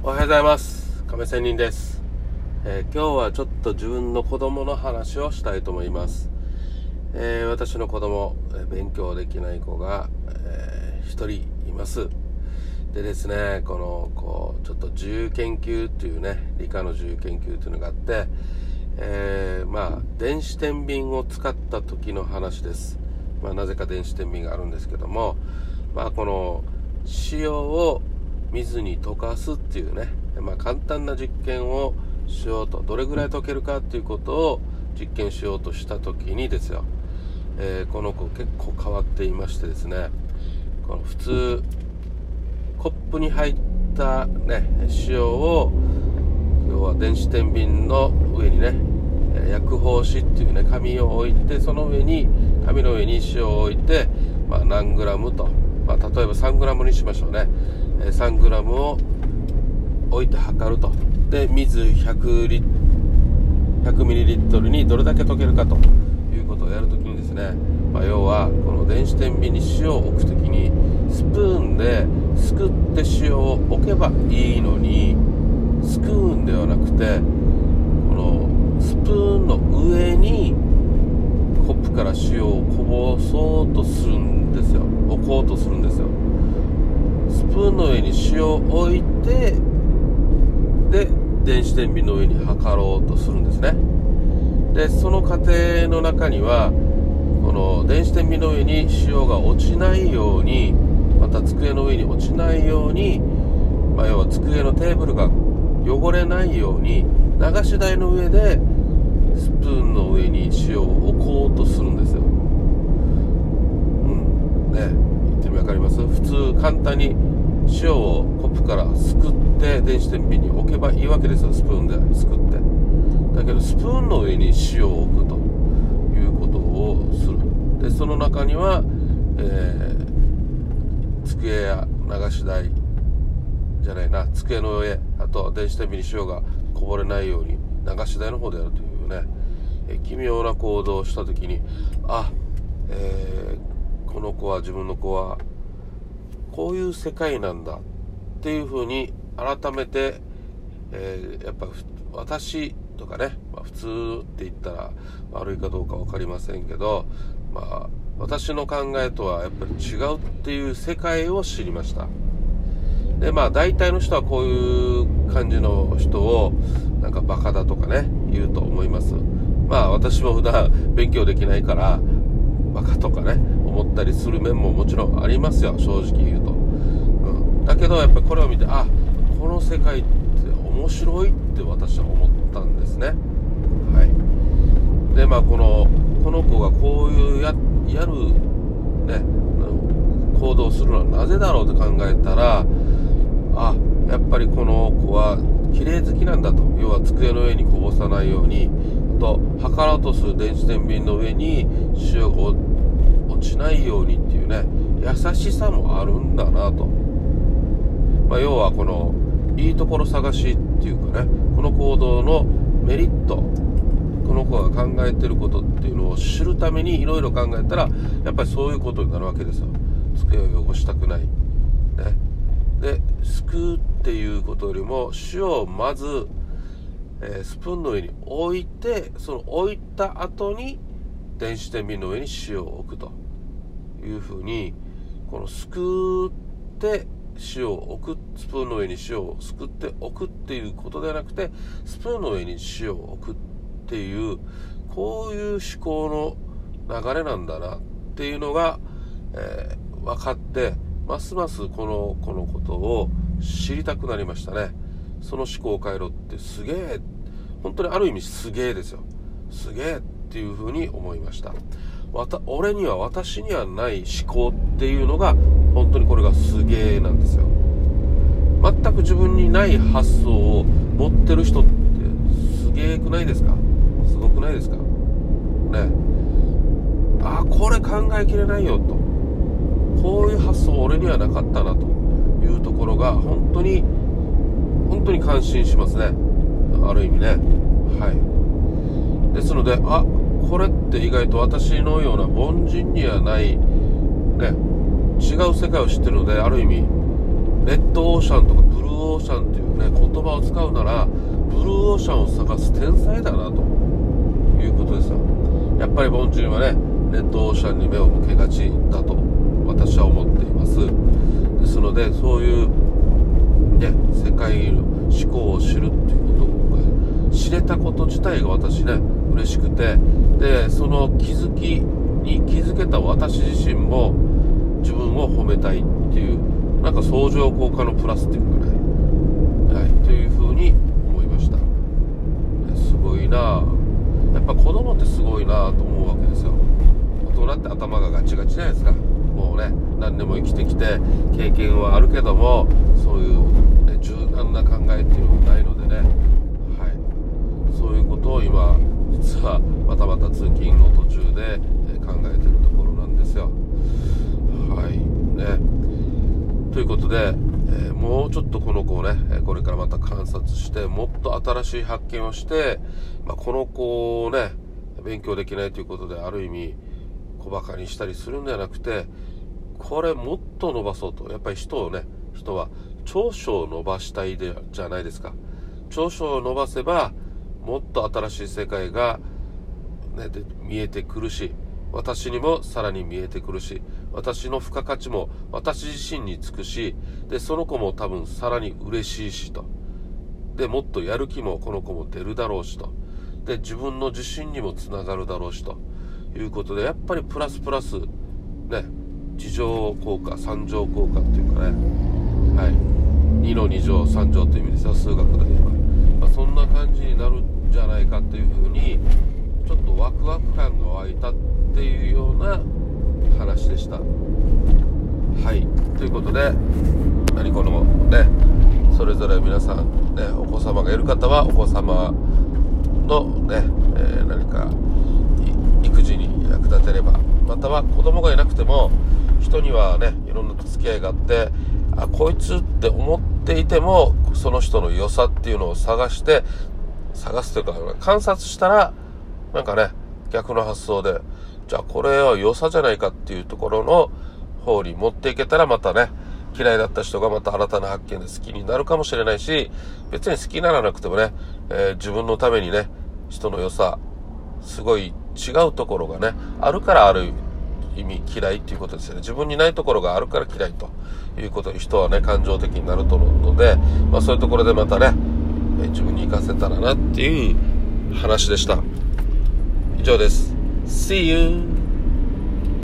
おはようございます。亀仙人です、えー、今日はちょっと自分の子供の話をしたいと思います、えー、私の子供、勉強できない子が、えー、1人います。でですねこのこうちょっと自由研究っていうね理科の自由研究っていうのがあって、えまあ電子天秤を使った時の話です。まあ、なぜか電子天秤があるんですけども、まあ、この塩を水に溶かすっていうね、まあ、簡単な実験をしようと。どれぐらい溶けるかっていうことを実験しようとした時にですよ、えー、この子結構変わっていましてですね。この普通コップに入ったね塩を要は電子天秤の上にね薬包紙っていうね紙を置いてその上に紙の上に塩を置いて、まあ、何グラムと、まあ、例えば3グラムにしましょうね。3グラムを置いて測ると。で水100リ100ミリリットルにどれだけ溶けるかということをやるときにですね、まあ、要はこの電子天秤に塩を置くときにスプーンですくって塩を置けばいいのにスプーンではなくてこのスプーンの上にコップから塩をこぼそうとするんですよ。置こうとするんですよ。プーンの上に塩を置いてで電子天秤の上に測ろうとするんですね。でその過程の中にはこの電子天秤の上に塩が落ちないようにまた机の上に落ちないように、まあ、要は机のテーブルが汚れないように流し台の上でスプーンの上に塩を置こうとするんですよ。うん。ね言ってみ分かります？普通簡単に塩をコップからすくって電子天秤に置けばいいわけですよ。スプーンですくって。だけどスプーンの上に塩を置くということをする。でその中には、えー、机や流し台じゃないな。机の上あと電子天秤に塩がこぼれないように流し台の方でやるというね、え奇妙な行動をした時にあ、えー、この子は自分の子はこういう世界なんだ。っていうふうに改めて、えー、やっぱ私とかね、まあ、普通って言ったら悪いかどうか分かりませんけど、まあ、私の考えとはやっぱり違うっていう世界を知りました。でまあ大体の人はこういう感じの人をなんかバカだとかね言うと思います。まあ私も普段勉強できないからバカとかね思ったりする面ももちろんありますよ。正直言うと、うん、だけどやっぱりこれを見てあこの世界って面白いって私は思ったんですね。はい。でまあこのこの子がこういうややるね行動するのはなぜだろうって考えたらあやっぱりこの子は綺麗好きなんだと。要は机の上にこぼさないようにと測ろうとする電子天秤の上に塩を落ちないようにっていうね優しさもあるんだなと、まあ、要はこのいいところ探しっていうかねこの行動のメリットこの子が考えてることっていうのを知るためにいろいろ考えたらやっぱりそういうことになるわけですよ。机を汚したくない。ね。で救うっていうことよりも塩をまず、え、スプーンの上に置いてその置いた後に電子天秤の上に塩を置くと。いうふうにこのすくって塩を置くスプーンの上に塩をすくって置くっていうことではなくてスプーンの上に塩を置くっていうこういう思考の流れなんだなっていうのが、えー、分かってますますこのこのことを知りたくなりましたね。その思考回路ってすげえ本当にある意味すげえですよ。すげえっていうふうに思いました。俺には私にはない思考っていうのが本当にこれがすげえなんですよ。全く自分にない発想を持ってる人ってすげえくないですか？すごくないですか？ね。あこれ考えきれないよと。こういう発想俺にはなかったなというところが本当に本当に感心しますね。ある意味ね。はい。ですのであこれって意外と私のような凡人にはないね。違う世界を知ってるのである意味レッドオーシャンとかブルーオーシャンっていうね言葉を使うならブルーオーシャンを探す天才だなと。いうことですよ。やっぱり凡人はねレッドオーシャンに目を向けがちだと私は思っています。ですのでそういうね世界の思考を知るっていうことが知れたこと自体が私ね嬉しくてでその気づきに気づけた私自身も自分を褒めたいっていうなんか相乗効果のプラスっていうかね。はいというふうに思いました。すごいな。やっぱ子供ってすごいなと思うわけですよ。大人って頭がガチガチじゃないですか。もうね何年も生きてきて経験はあるけどもそういう、ね、柔軟な考えっていうのがないのでね。はい。そういうことを今実はまたまた通勤の途中で考えてるところなんですよ。はい。ね。ということで、え、もうちょっとこの子をねこれからまた観察してもっと新しい発見をして、まあ、この子をね勉強できないということである意味小バカにしたりするんではなくてこれもっと伸ばそうと。やっぱり人をね人は長所を伸ばしたいでじゃないですか。長所を伸ばせばもっと新しい世界が、ね、見えてくるし私にもさらに見えてくるし私の付加価値も私自身につくしでその子も多分さらに嬉しいしと。でもっとやる気もこの子も出るだろうしと。で自分の自信にもつながるだろうしと。いうことでやっぱりプラスプラスね地上効果三乗効果っていうかね。はい。2の2乗3乗という意味ですよ数学で言えば、そんな感じになるんじゃないかっていうふうにちょっとワクワク感が湧いたっていうような話でした。はい。ということで何このねそれぞれ皆さんねお子様がいる方はお子様のね、えー、何か育児に役立てればまたは子供がいなくても人にはねいろんな付き合いがあってあこいつって思っていてもその人の良さっていうのを探して探すというかね観察したらなんかね逆の発想でじゃあこれは良さじゃないかっていうところの方に持っていけたらまたね嫌いだった人がまた新たな発見で好きになるかもしれないし別に好きにならなくてもね、えー、自分のためにね人の良さすごい違うところがねあるからある意味意味嫌いっていうことですよね。自分にないところがあるから嫌いということに人はね感情的になると思うので、まあ、そういうところでまたね自分に行かせたらなっていう話でした。以上です。See you!